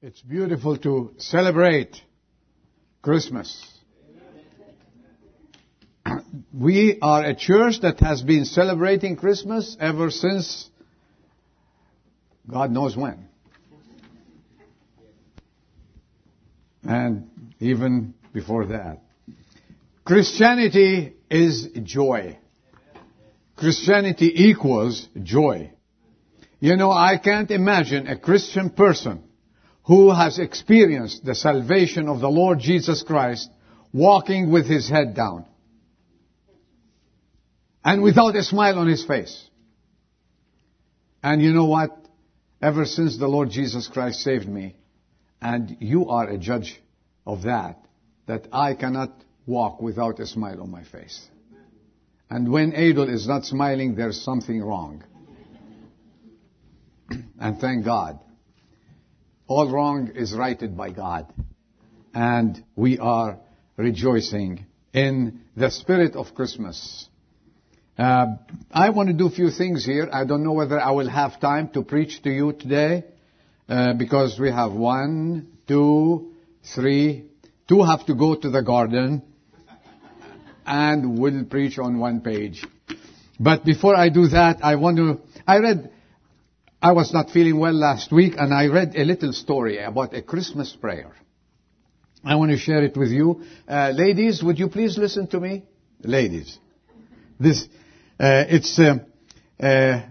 It's beautiful to celebrate Christmas. We are a church that has been celebrating Christmas ever since God knows when. And even before that. Christianity is joy. Christianity equals joy. You know, I can't imagine a Christian person who has experienced the salvation of the Lord Jesus Christ walking with his head down and without a smile on his face. And you know what? Ever since the Lord Jesus Christ saved me, and you are a judge of that, that I cannot walk without a smile on my face. And when Adol is not smiling, there's something wrong. and thank God all wrong is righted by God. And we are rejoicing in the spirit of Christmas. Uh, I want to do a few things here. I don't know whether I will have time to preach to you today uh, because we have one, two, three. Two have to go to the garden and will preach on one page. But before I do that, I want to, I read I was not feeling well last week and I read a little story about a Christmas prayer. I want to share it with you. Uh, ladies, would you please listen to me? Ladies. This, uh, it's uh, uh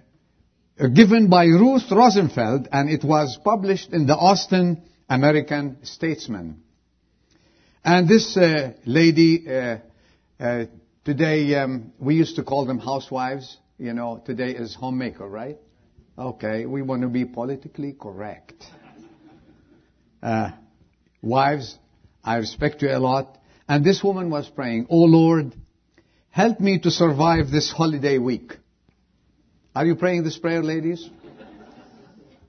given by Ruth Rosenfeld and it was published in the Austin American Statesman. And this uh, lady, uh, today um, we used to call them housewives. You know, today is homemaker, right? Okay, we want to be politically correct. Uh, wives, I respect you a lot. And this woman was praying, Oh Lord, help me to survive this holiday week. Are you praying this prayer, ladies?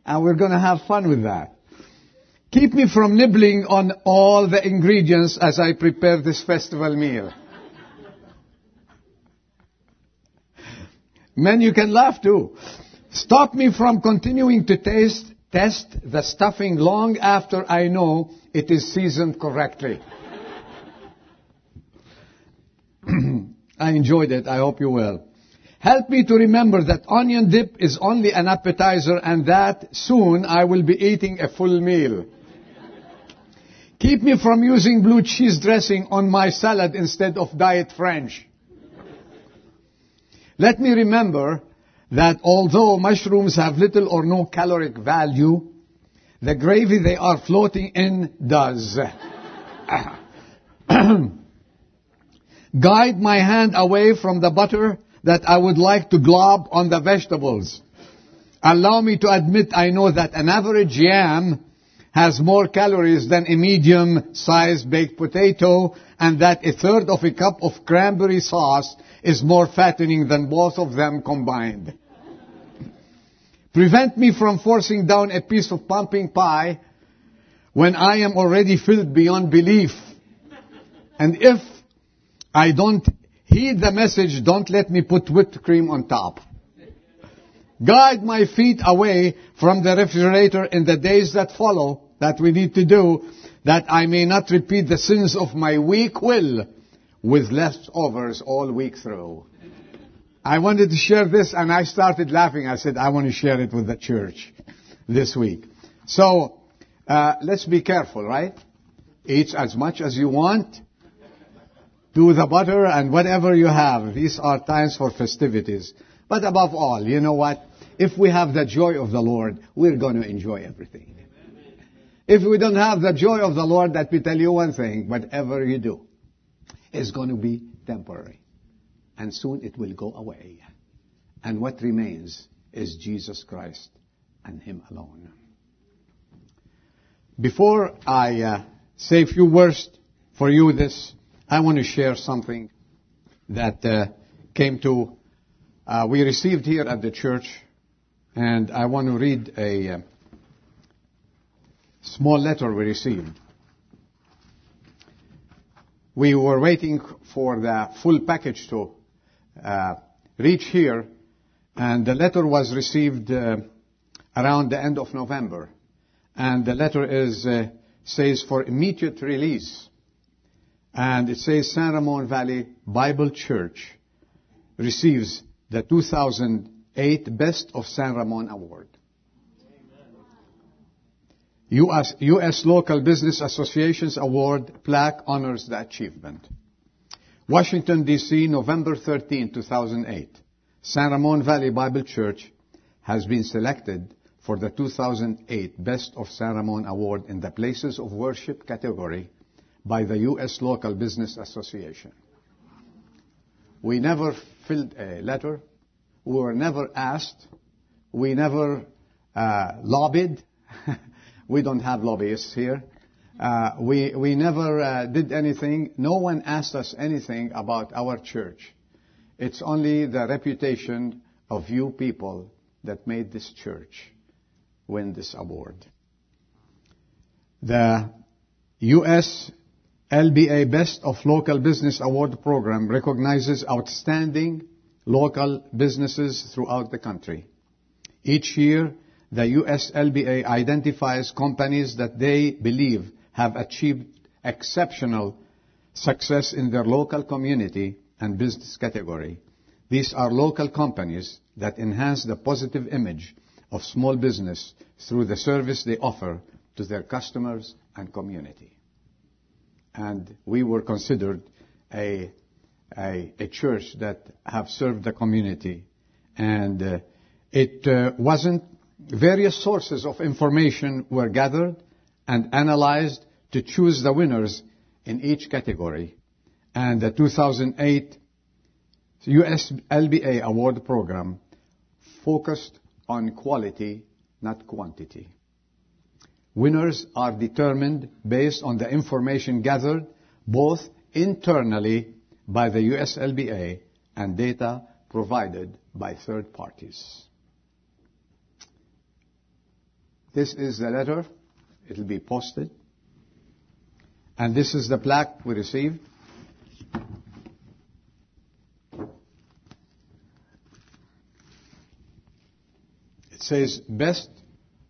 And we're going to have fun with that. Keep me from nibbling on all the ingredients as I prepare this festival meal. Men, you can laugh too. Stop me from continuing to taste, test the stuffing long after I know it is seasoned correctly. I enjoyed it. I hope you will. Help me to remember that onion dip is only an appetizer and that soon I will be eating a full meal. Keep me from using blue cheese dressing on my salad instead of diet French. Let me remember that although mushrooms have little or no caloric value, the gravy they are floating in does. Guide my hand away from the butter that I would like to glob on the vegetables. Allow me to admit I know that an average yam has more calories than a medium-sized baked potato and that a third of a cup of cranberry sauce is more fattening than both of them combined. Prevent me from forcing down a piece of pumpkin pie when I am already filled beyond belief. And if I don't heed the message, don't let me put whipped cream on top. Guide my feet away from the refrigerator in the days that follow that we need to do that I may not repeat the sins of my weak will with leftovers all week through. I wanted to share this and I started laughing. I said, I want to share it with the church this week. So, uh, let's be careful, right? Eat as much as you want. Do the butter and whatever you have. These are times for festivities. But above all, you know what? If we have the joy of the Lord, we're going to enjoy everything. If we don't have the joy of the Lord, let me tell you one thing, whatever you do, is going to be temporary. And soon it will go away. And what remains is Jesus Christ and Him alone. Before I uh, say a few words for you this, I want to share something that uh, came to, uh, we received here at the church, and I want to read a uh, small letter we received we were waiting for the full package to uh, reach here, and the letter was received uh, around the end of November. and the letter is uh, says for immediate release. And it says San Ramon Valley Bible Church receives the 2008 Best of San Ramon Award. US, US Local Business Associations Award plaque honors the achievement. Washington, D.C., November 13, 2008. San Ramon Valley Bible Church has been selected for the 2008 Best of San Ramon Award in the Places of Worship category by the U.S. Local Business Association. We never filled a letter. We were never asked. We never uh, lobbied. we don't have lobbyists here. Uh, we, we never uh, did anything. No one asked us anything about our church. It's only the reputation of you people that made this church win this award. The U.S. LBA Best of Local Business Award program recognizes outstanding local businesses throughout the country. Each year, the USLBA identifies companies that they believe have achieved exceptional success in their local community and business category. These are local companies that enhance the positive image of small business through the service they offer to their customers and community and we were considered a, a, a church that have served the community. And uh, it uh, wasn't, various sources of information were gathered and analyzed to choose the winners in each category. And the 2008 US LBA award program focused on quality, not quantity. Winners are determined based on the information gathered both internally by the USLBA and data provided by third parties. This is the letter. It'll be posted. And this is the plaque we received. It says, Best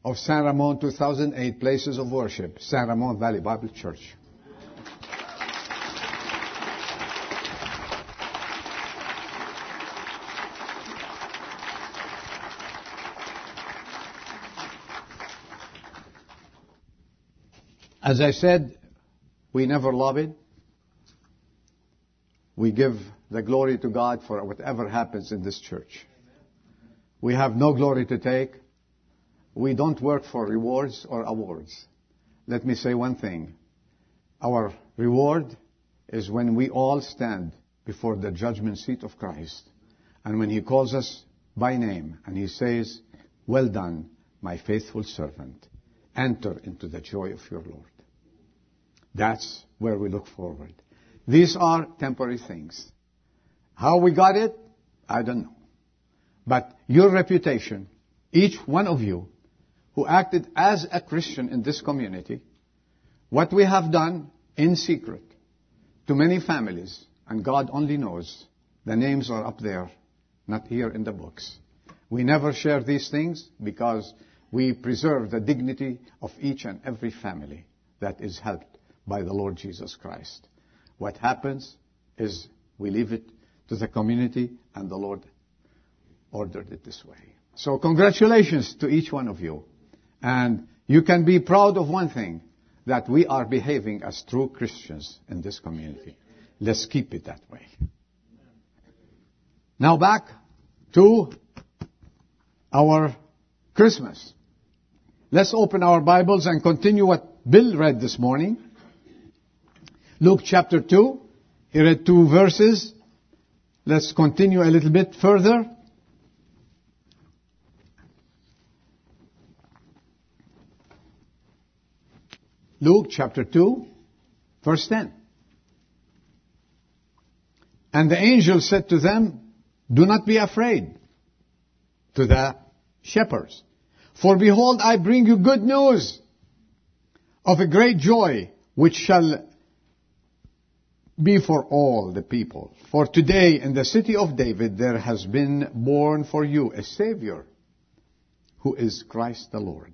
of San Ramon 2008 Places of Worship, San Ramon Valley Bible Church. As I said, we never lobbied. We give the glory to God for whatever happens in this church. We have no glory to take. We don't work for rewards or awards. Let me say one thing. Our reward is when we all stand before the judgment seat of Christ. And when He calls us by name and He says, Well done, my faithful servant. Enter into the joy of your Lord. That's where we look forward. These are temporary things. How we got it, I don't know. But your reputation, each one of you, who acted as a Christian in this community, what we have done in secret to many families, and God only knows, the names are up there, not here in the books. We never share these things because we preserve the dignity of each and every family that is helped by the Lord Jesus Christ. What happens is we leave it to the community and the Lord ordered it this way. So congratulations to each one of you. And you can be proud of one thing, that we are behaving as true Christians in this community. Let's keep it that way. Now back to our Christmas. Let's open our Bibles and continue what Bill read this morning. Luke chapter 2. He read two verses. Let's continue a little bit further. Luke chapter 2, verse 10. And the angel said to them, Do not be afraid, to the shepherds. For behold, I bring you good news of a great joy, which shall be for all the people. For today in the city of David there has been born for you a Savior, who is Christ the Lord.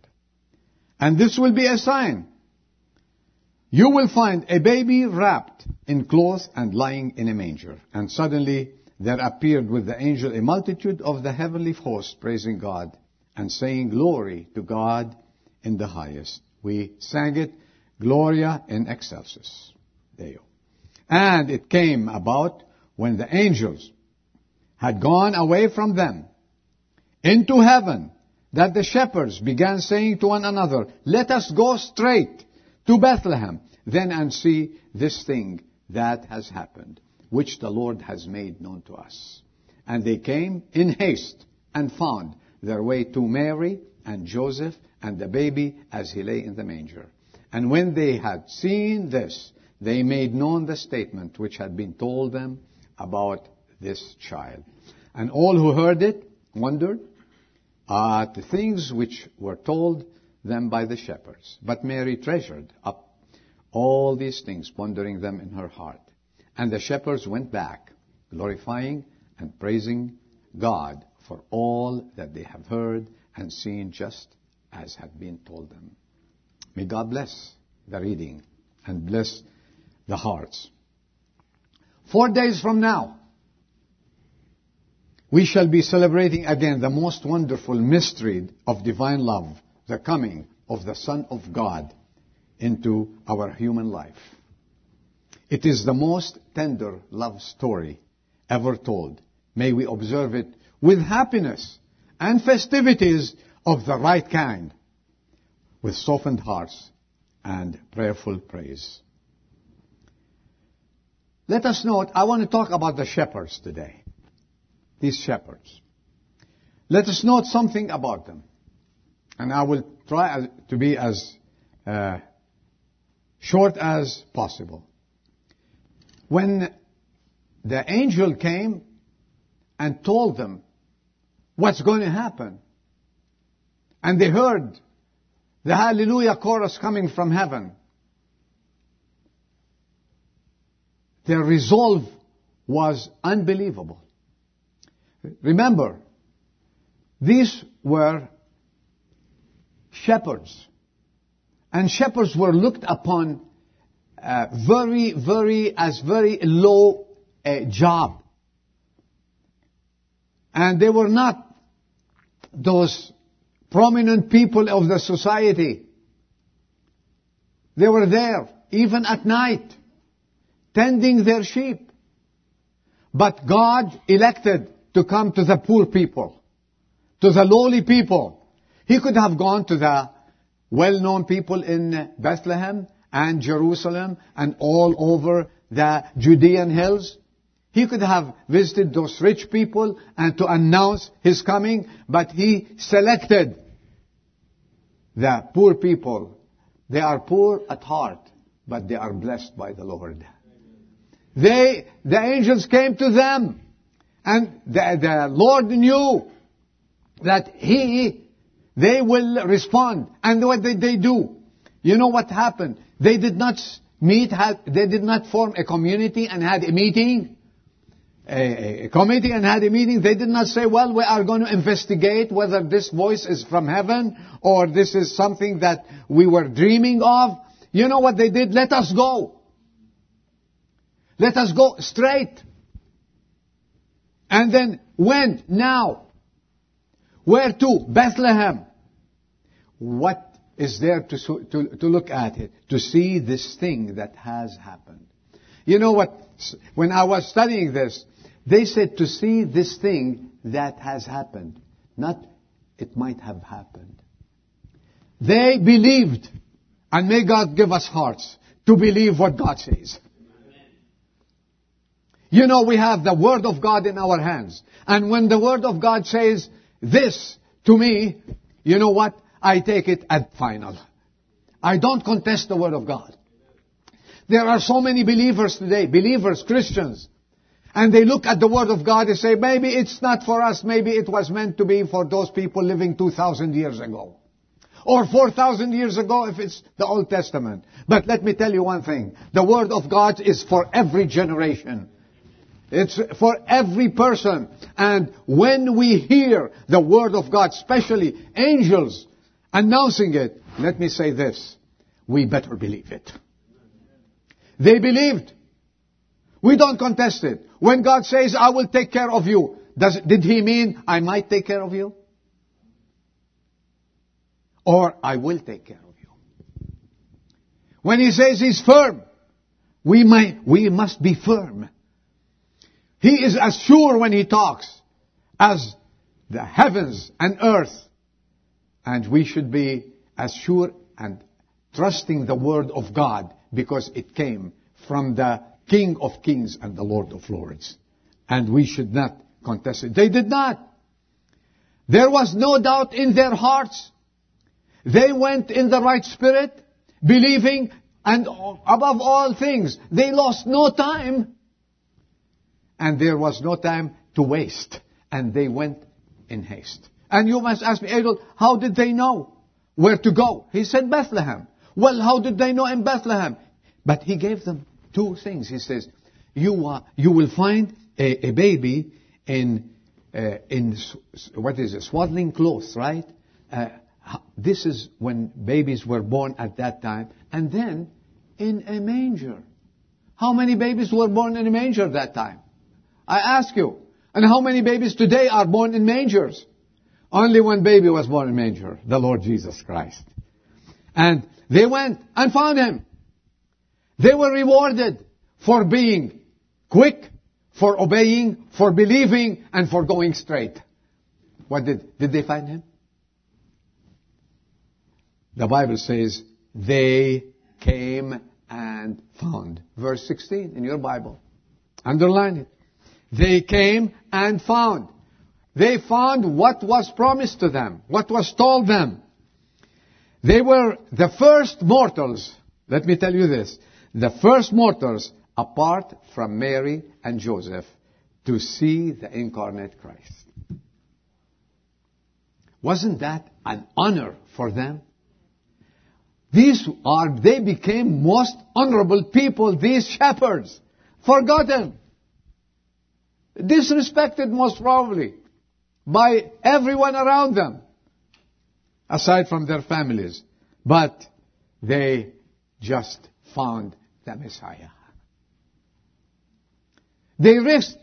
And this will be a sign. You will find a baby wrapped in cloth and lying in a manger. And suddenly there appeared with the angel a multitude of the heavenly host praising God and saying glory to God in the highest. We sang it, Gloria in excelsis Deo. And it came about when the angels had gone away from them into heaven that the shepherds began saying to one another, let us go straight to Bethlehem then and see this thing that has happened, which the Lord has made known to us. And they came in haste and found their way to Mary and Joseph and the baby as he lay in the manger. And when they had seen this, they made known the statement which had been told them about this child. And all who heard it wondered at the things which were told them by the shepherds. But Mary treasured up all these things, pondering them in her heart. And the shepherds went back, glorifying and praising God for all that they have heard and seen just as had been told them. May God bless the reading and bless the hearts. Four days from now, we shall be celebrating again the most wonderful mystery of divine love, the coming of the Son of God into our human life. It is the most tender love story ever told. May we observe it with happiness and festivities of the right kind, with softened hearts and prayerful praise. Let us note, I want to talk about the shepherds today. These shepherds. Let us note something about them. And I will try to be as uh, short as possible. When the angel came and told them what's going to happen, and they heard the hallelujah chorus coming from heaven, their resolve was unbelievable. Remember, these were shepherds. And shepherds were looked upon uh, very, very, as very low uh, job. And they were not those prominent people of the society. They were there, even at night, tending their sheep. But God elected to come to the poor people, to the lowly people. He could have gone to the well-known people in Bethlehem and Jerusalem and all over the Judean hills. He could have visited those rich people and to announce his coming, but he selected the poor people. They are poor at heart, but they are blessed by the Lord. They, the angels came to them, and the, the Lord knew that He they will respond. And what did they do? You know what happened? They did not meet, they did not form a community and had a meeting. A, a, committee and had a meeting. They did not say, well, we are going to investigate whether this voice is from heaven or this is something that we were dreaming of. You know what they did? Let us go. Let us go straight. And then went now where to? Bethlehem. What is there to, to, to look at it? To see this thing that has happened. You know what? When I was studying this, they said to see this thing that has happened. Not it might have happened. They believed, and may God give us hearts to believe what God says. You know, we have the Word of God in our hands. And when the Word of God says, this, to me, you know what? I take it at final. I don't contest the Word of God. There are so many believers today, believers, Christians, and they look at the Word of God and say, maybe it's not for us, maybe it was meant to be for those people living 2,000 years ago. Or 4,000 years ago if it's the Old Testament. But let me tell you one thing. The Word of God is for every generation. It's for every person. And when we hear the word of God, especially angels announcing it, let me say this. We better believe it. They believed. We don't contest it. When God says, I will take care of you, does, did He mean I might take care of you? Or I will take care of you. When He says He's firm, we might, we must be firm. He is as sure when He talks as the heavens and earth. And we should be as sure and trusting the word of God because it came from the King of kings and the Lord of lords. And we should not contest it. They did not. There was no doubt in their hearts. They went in the right spirit, believing, and above all things, they lost no time. And there was no time to waste. And they went in haste. And you must ask me, Adel, how did they know where to go? He said Bethlehem. Well, how did they know in Bethlehem? But he gave them two things. He says, you, you will find a, a baby in, uh, in, what is it, swaddling clothes, right? Uh, this is when babies were born at that time. And then in a manger. How many babies were born in a manger at that time? I ask you. And how many babies today are born in mangers? Only one baby was born in manger, the Lord Jesus Christ. And they went and found him. They were rewarded for being quick, for obeying, for believing, and for going straight. What did, did they find him? The Bible says, they came and found. Verse 16 in your Bible. Underline it. They came and found. They found what was promised to them, what was told them. They were the first mortals, let me tell you this, the first mortals apart from Mary and Joseph to see the incarnate Christ. Wasn't that an honor for them? These are, they became most honorable people, these shepherds. Forgotten. Disrespected most probably by everyone around them. Aside from their families. But they just found the Messiah. They risked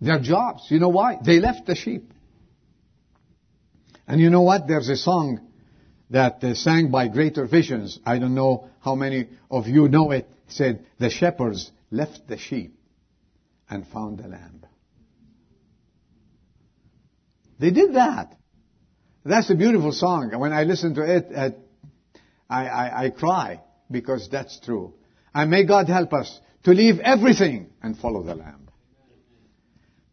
their jobs. You know why? They left the sheep. And you know what? There's a song that uh, sang by Greater Visions. I don't know how many of you know it. it said, the shepherds left the sheep and found the lamb. They did that. That's a beautiful song. And when I listen to it, uh, I, I, I cry because that's true. And may God help us to leave everything and follow the Lamb.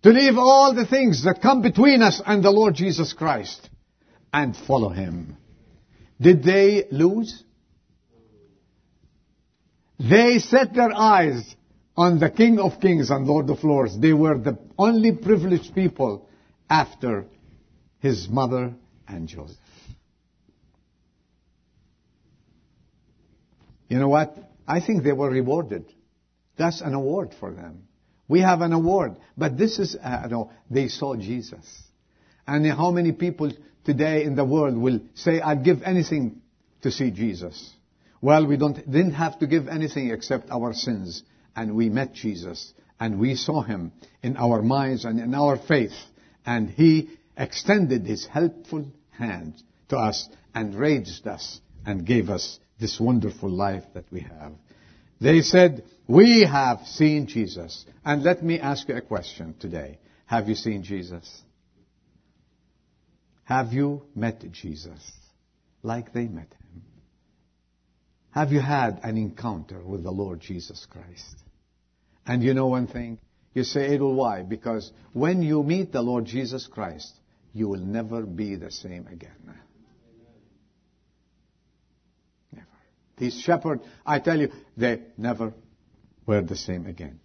To leave all the things that come between us and the Lord Jesus Christ and follow Him. Did they lose? They set their eyes on the King of Kings and Lord of Lords. They were the only privileged people after his mother and Joseph. You know what? I think they were rewarded. That's an award for them. We have an award, but this is, uh, no, they saw Jesus. And how many people today in the world will say, I'd give anything to see Jesus? Well, we don't, didn't have to give anything except our sins. And we met Jesus. And we saw Him in our minds and in our faith. And He extended His helpful hand to us and raised us and gave us this wonderful life that we have. They said, we have seen Jesus. And let me ask you a question today. Have you seen Jesus? Have you met Jesus like they met him? Have you had an encounter with the Lord Jesus Christ? And you know one thing? You say, Adel, why? Because when you meet the Lord Jesus Christ, you will never be the same again. Never. These shepherds, I tell you, they never were the same again.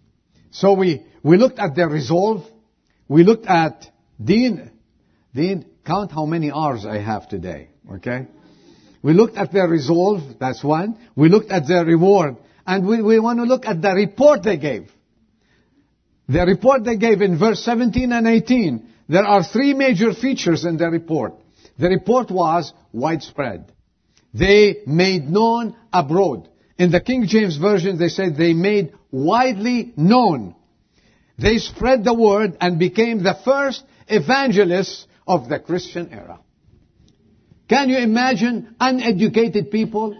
So we, we looked at their resolve. We looked at Dean. Dean, count how many R's I have today. Okay? We looked at their resolve. That's one. We looked at their reward. And we, we want to look at the report they gave. The report they gave in verse 17 and 18. There are three major features in the report. The report was widespread. They made known abroad. In the King James Version, they said they made widely known. They spread the word and became the first evangelists of the Christian era. Can you imagine uneducated people?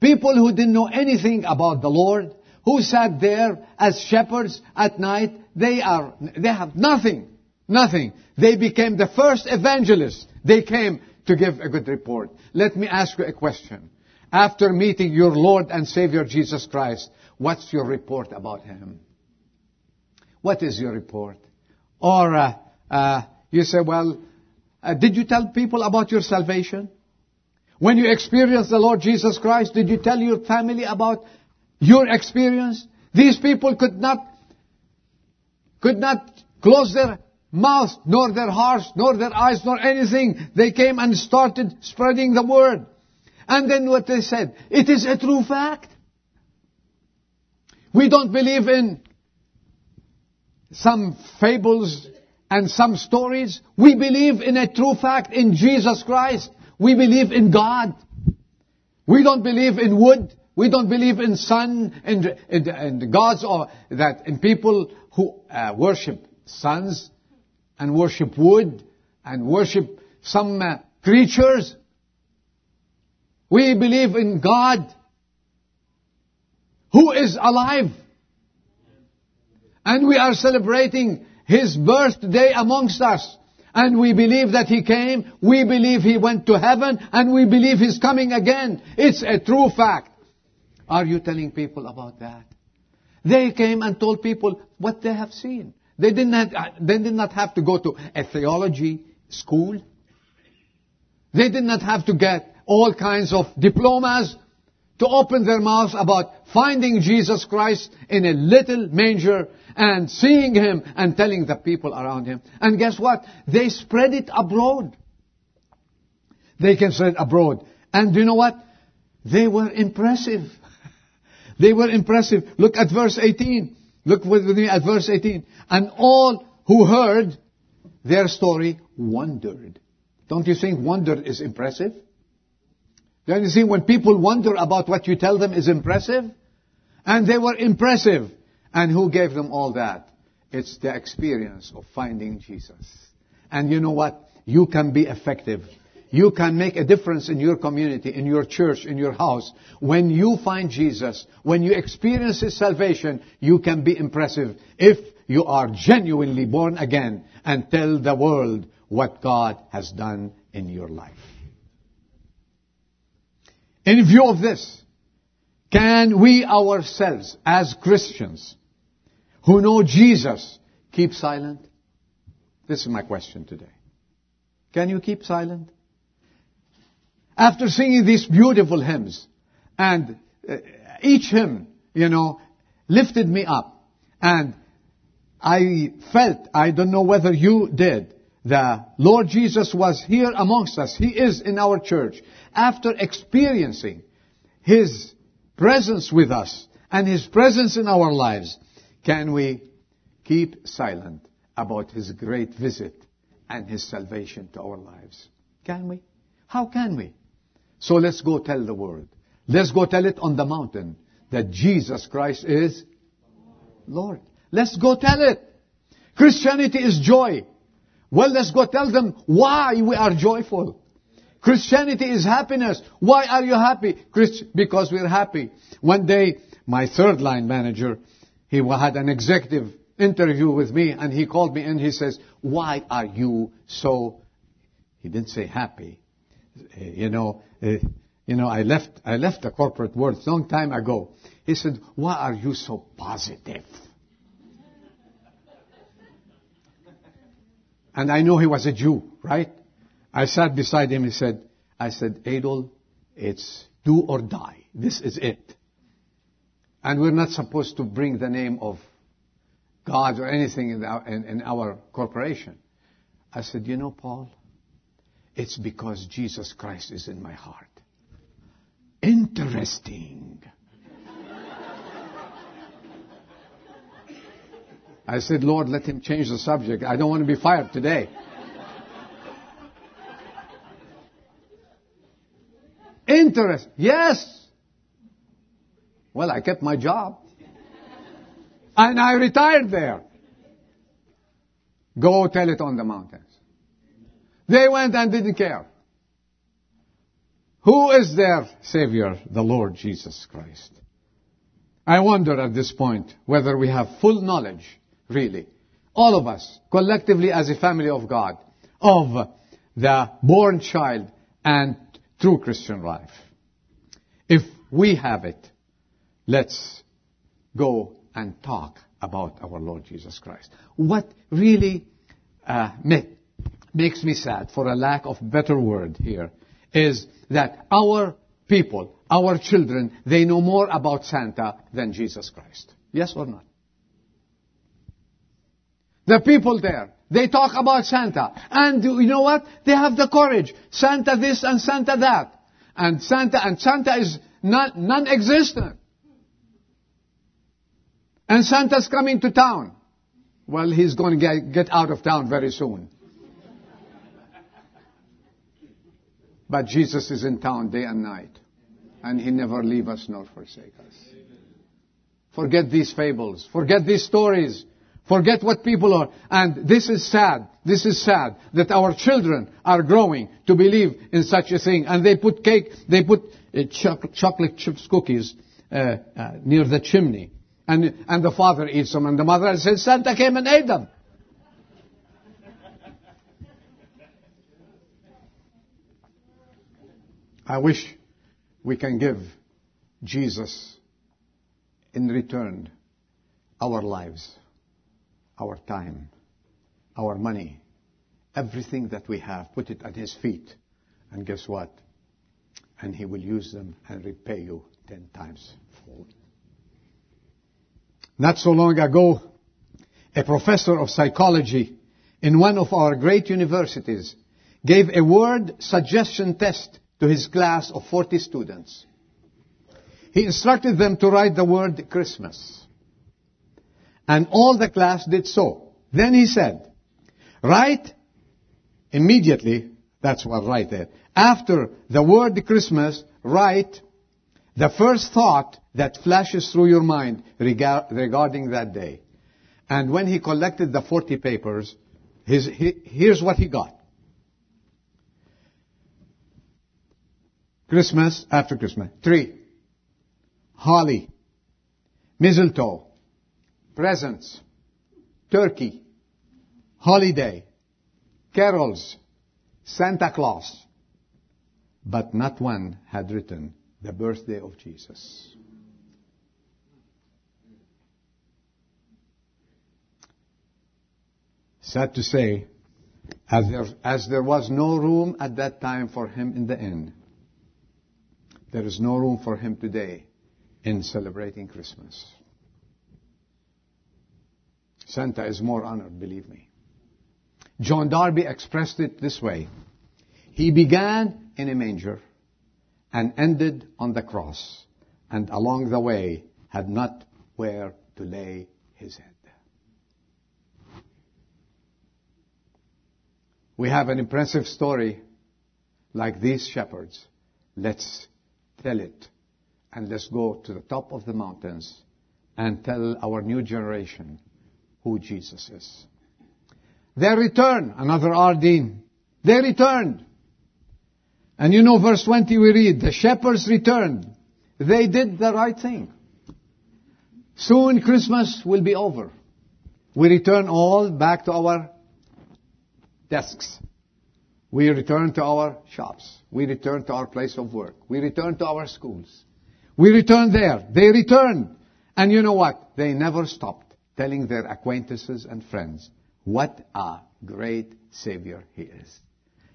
People who didn't know anything about the Lord, who sat there as shepherds at night. They are, they have nothing. Nothing. They became the first evangelists. They came to give a good report. Let me ask you a question. After meeting your Lord and Savior Jesus Christ, what's your report about Him? What is your report? Or uh, uh, you say, well, uh, did you tell people about your salvation? When you experienced the Lord Jesus Christ, did you tell your family about your experience? These people could not, could not close their mouth, nor their hearts, nor their eyes, nor anything. They came and started spreading the word. And then what they said, it is a true fact. We don't believe in some fables and some stories. We believe in a true fact in Jesus Christ. We believe in God. We don't believe in wood. We don't believe in sun and, and, and gods or that in people who uh, worship suns and worship wood and worship some uh, creatures. We believe in God who is alive. And we are celebrating His birthday amongst us. And we believe that He came, we believe He went to heaven, and we believe He's coming again. It's a true fact. Are you telling people about that? They came and told people what they have seen. They did not, uh, they did not have to go to a theology school. They did not have to get all kinds of diplomas to open their mouths about finding Jesus Christ in a little manger and seeing Him and telling the people around Him. And guess what? They spread it abroad. They can spread it abroad. And do you know what? They were impressive. they were impressive. Look at verse 18. Look with me at verse 18. And all who heard their story wondered. Don't you think wonder is impressive? Don't you see when people wonder about what you tell them is impressive? And they were impressive. And who gave them all that? It's the experience of finding Jesus. And you know what? You can be effective. You can make a difference in your community, in your church, in your house. When you find Jesus, when you experience His salvation, you can be impressive if you are genuinely born again and tell the world what God has done in your life. In view of this, can we ourselves as Christians who know Jesus keep silent? This is my question today. Can you keep silent? After singing these beautiful hymns, and uh, each hymn, you know, lifted me up, and I felt, I don't know whether you did, the Lord Jesus was here amongst us. He is in our church. After experiencing His presence with us and His presence in our lives, can we keep silent about His great visit and His salvation to our lives? Can we? How can we? So let's go tell the world. Let's go tell it on the mountain that Jesus Christ is Lord. Let's go tell it. Christianity is joy. Well, let's go tell them why we are joyful. Christianity is happiness. Why are you happy? Christ- because we're happy. One day, my third line manager, he had an executive interview with me and he called me and he says, why are you so, he didn't say happy. Uh, you know, uh, you know, I left, I left the corporate world long time ago. He said, why are you so positive? And I know he was a Jew, right? I sat beside him. He said, I said, Adol, it's do or die. This is it. And we're not supposed to bring the name of God or anything in our, in, in our corporation. I said, you know, Paul, it's because Jesus Christ is in my heart. Interesting. I said, Lord, let him change the subject. I don't want to be fired today. interest. Yes. Well, I kept my job. And I retired there. Go tell it on the mountains. They went and didn't care. Who is their Savior? The Lord Jesus Christ. I wonder at this point whether we have full knowledge, really, all of us, collectively as a family of God, of the born child and true Christian life. If we have it, let's go and talk about our Lord Jesus Christ. What really uh, makes me sad, for a lack of better word here, is that our people, our children, they know more about Santa than Jesus Christ. Yes or not? The people there, they talk about Santa. And you know what? They have the courage. Santa this and Santa that. And Santa, and Santa is non, non-existent. And Santa's coming to town. Well, he's going to get, get out of town very soon. But Jesus is in town day and night. And he never leave us nor forsake us. Forget these fables. Forget these stories. Forget what people are. And this is sad. This is sad that our children are growing to believe in such a thing. And they put cake, they put uh, chocolate chips cookies uh, uh, near the chimney. And, and the father eats them, and the mother says, Santa came and ate them. I wish we can give Jesus in return our lives, our time, our money, everything that we have, put it at his feet. And guess what? And he will use them and repay you ten times fold. Not so long ago, a professor of psychology in one of our great universities gave a word suggestion test to his class of 40 students. He instructed them to write the word Christmas. And all the class did so. Then he said, write immediately, that's what right there, after the word Christmas, write the first thought that flashes through your mind regarding that day. And when he collected the 40 papers, his, he, here's what he got. Christmas after Christmas. Tree. Holly. Mistletoe. Presents. Turkey. Holiday. Carols. Santa Claus. But not one had written the birthday of Jesus. Sad to say, as there, as there was no room at that time for him in the inn, there is no room for him today in celebrating Christmas. Santa is more honored, believe me. John Darby expressed it this way. He began in a manger and ended on the cross, and along the way had not where to lay his head. We have an impressive story like these shepherds. Let's tell it and let's go to the top of the mountains and tell our new generation who Jesus is. They return, another Ardeen. They returned. And you know verse 20 we read, the shepherds returned. They did the right thing. Soon Christmas will be over. We return all back to our desks. We return to our shops. We return to our place of work. We return to our schools. We return there. They returned. And you know what? They never stopped telling their acquaintances and friends what a great Savior He is.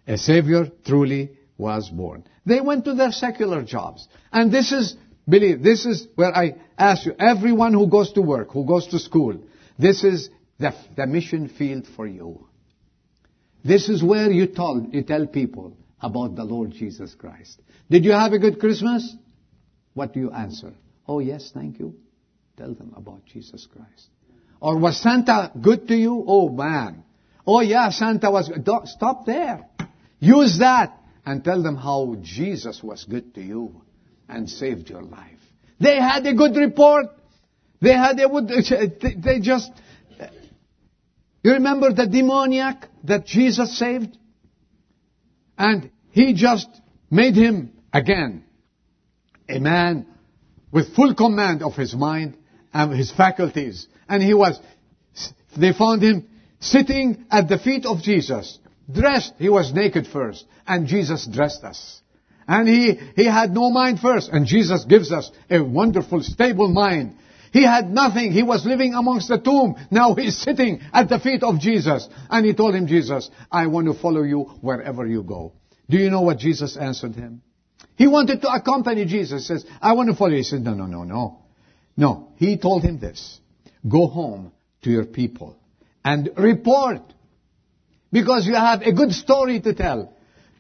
A Savior truly was born. They went to their secular jobs. And this is, believe, this is where I ask you, everyone who goes to work, who goes to school, this is the, the mission field for you. This is where you, told, you tell people about the Lord Jesus Christ. Did you have a good Christmas? What do you answer? Oh yes, thank you. Tell them about Jesus Christ. Or was Santa good to you? Oh man. Oh yeah, Santa was good. Stop there. Use that and tell them how Jesus was good to you and saved your life. They had a good report. They had a good, uh, they just, uh, you remember the demoniac that Jesus saved? And he just made him again a man with full command of his mind and his faculties. And he was, they found him sitting at the feet of Jesus, dressed. He was naked first, and Jesus dressed us. And he, he had no mind first, and Jesus gives us a wonderful, stable mind. He had nothing. He was living amongst the tomb. Now he's sitting at the feet of Jesus. And he told him, Jesus, I want to follow you wherever you go. Do you know what Jesus answered him? He wanted to accompany Jesus. He says, I want to follow you. He said, no, no, no, no. No. He told him this. Go home to your people and report. Because you have a good story to tell.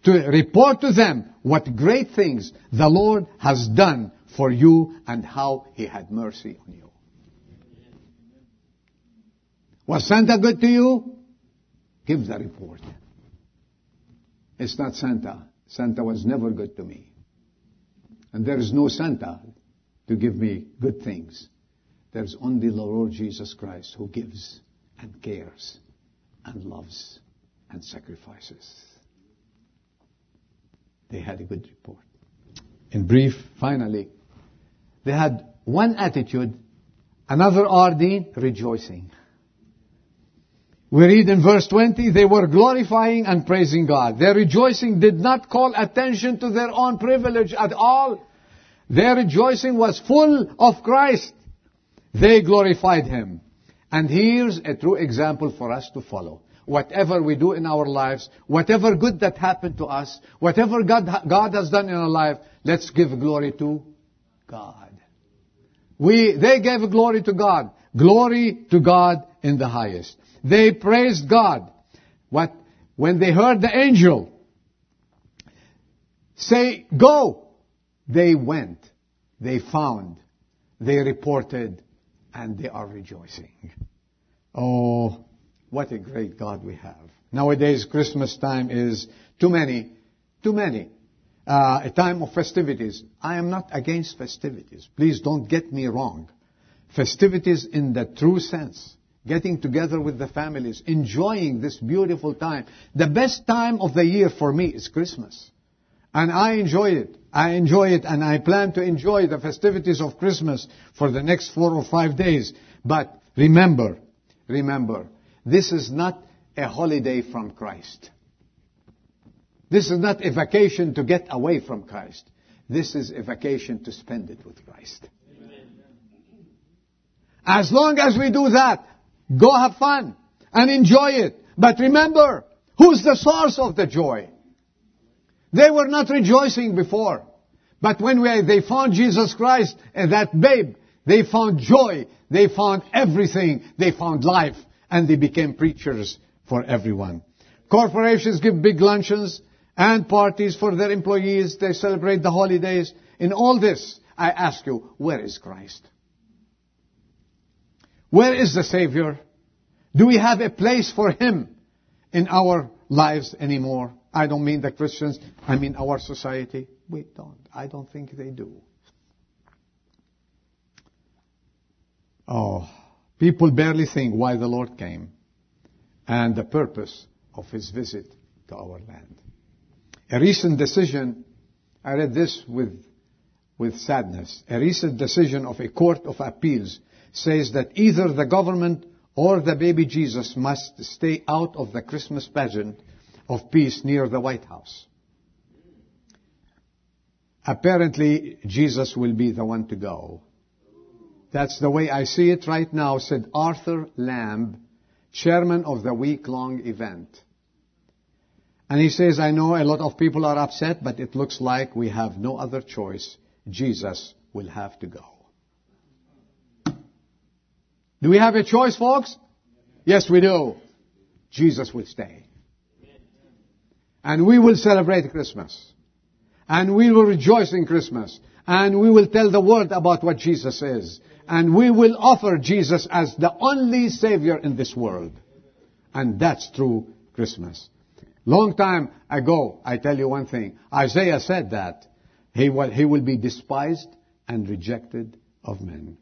To report to them what great things the Lord has done for you and how He had mercy on you. Was Santa good to you? Give the report. It's not Santa. Santa was never good to me. And there is no Santa to give me good things. There's only the Lord Jesus Christ who gives and cares and loves and sacrifices. They had a good report. In brief, finally, they had one attitude, another RD, rejoicing. We read in verse 20, they were glorifying and praising God. Their rejoicing did not call attention to their own privilege at all. Their rejoicing was full of Christ. They glorified Him. And here's a true example for us to follow. Whatever we do in our lives, whatever good that happened to us, whatever God, God has done in our life, let's give glory to God. We, they gave glory to God. Glory to God in the highest. They praised God. What, when they heard the angel say, go, they went, they found, they reported, and they are rejoicing. Oh, what a great God we have. Nowadays, Christmas time is too many, too many. Uh, a time of festivities. I am not against festivities. Please don't get me wrong. Festivities in the true sense. Getting together with the families, enjoying this beautiful time. The best time of the year for me is Christmas. And I enjoy it. I enjoy it and I plan to enjoy the festivities of Christmas for the next four or five days. But remember, remember, this is not a holiday from Christ. This is not a vacation to get away from Christ. This is a vacation to spend it with Christ. As long as we do that, go have fun and enjoy it. But remember, who's the source of the joy? They were not rejoicing before. But when we, they found Jesus Christ and that babe, they found joy. They found everything. They found life. And they became preachers for everyone. Corporations give big luncheons and parties for their employees. They celebrate the holidays. In all this, I ask you, where is Christ? Where is the Savior? Do we have a place for Him in our lives anymore? I don't mean the Christians, I mean our society. We don't. I don't think they do. Oh, people barely think why the Lord came and the purpose of His visit to our land. A recent decision, I read this with, with sadness. A recent decision of a court of appeals says that either the government or the baby Jesus must stay out of the Christmas pageant of peace near the White House. Apparently, Jesus will be the one to go. That's the way I see it right now, said Arthur Lamb, chairman of the week-long event. And he says, I know a lot of people are upset, but it looks like we have no other choice. Jesus will have to go. Do we have a choice, folks? Yes, we do. Jesus will stay. And we will celebrate Christmas. And we will rejoice in Christmas. And we will tell the world about what Jesus is. And we will offer Jesus as the only Savior in this world. And that's true Christmas. Long time ago, I tell you one thing. Isaiah said that. He will, he will be despised and rejected of men.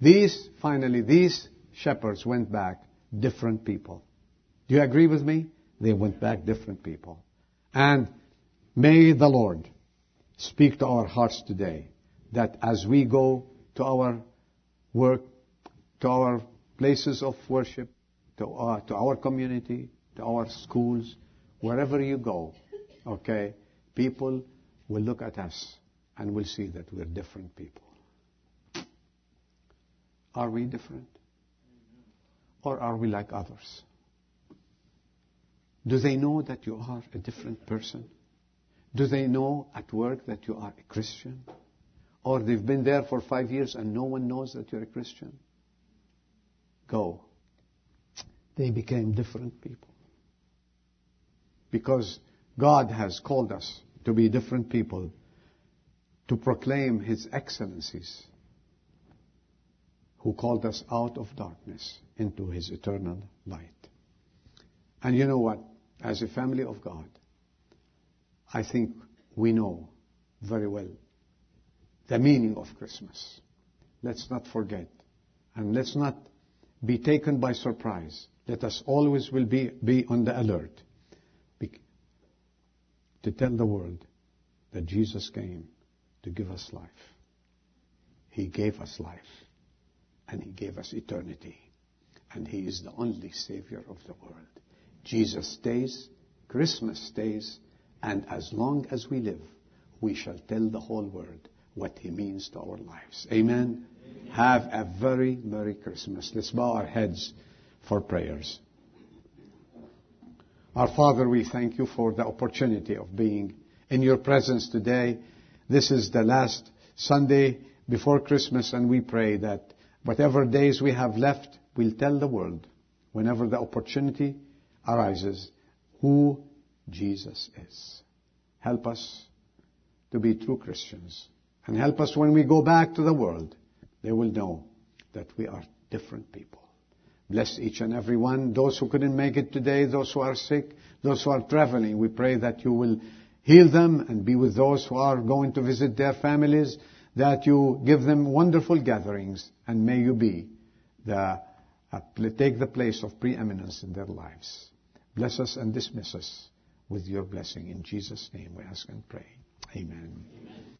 These, finally, these shepherds went back different people. Do you agree with me? They went back different people. And may the Lord speak to our hearts today that as we go to our work, to our places of worship, to our, to our community, to our schools, wherever you go, okay, people will look at us and will see that we're different people. Are we different? Or are we like others? Do they know that you are a different person? Do they know at work that you are a Christian? Or they've been there for five years and no one knows that you're a Christian? Go. They became different people. Because God has called us to be different people, to proclaim His excellencies, who called us out of darkness into His eternal light. And you know what? As a family of God, I think we know very well the meaning of Christmas. Let's not forget. And let's not be taken by surprise. Let us always will be, be on the alert to tell the world that Jesus came to give us life. He gave us life and He gave us eternity. And He is the only Savior of the world. Jesus stays, Christmas stays, and as long as we live, we shall tell the whole world what He means to our lives. Amen. Amen. Have a very Merry Christmas. Let's bow our heads for prayers. Our Father, we thank you for the opportunity of being in your presence today. This is the last Sunday before Christmas and we pray that whatever days we have left, we'll tell the world whenever the opportunity arises who Jesus is. Help us to be true Christians and help us when we go back to the world, they will know that we are different people. Bless each and every one. Those who couldn't make it today, those who are sick, those who are traveling, we pray that you will heal them and be with those who are going to visit their families, that you give them wonderful gatherings, and may you be the, uh, take the place of preeminence in their lives. Bless us and dismiss us with your blessing. In Jesus' name we ask and pray. Amen. Amen.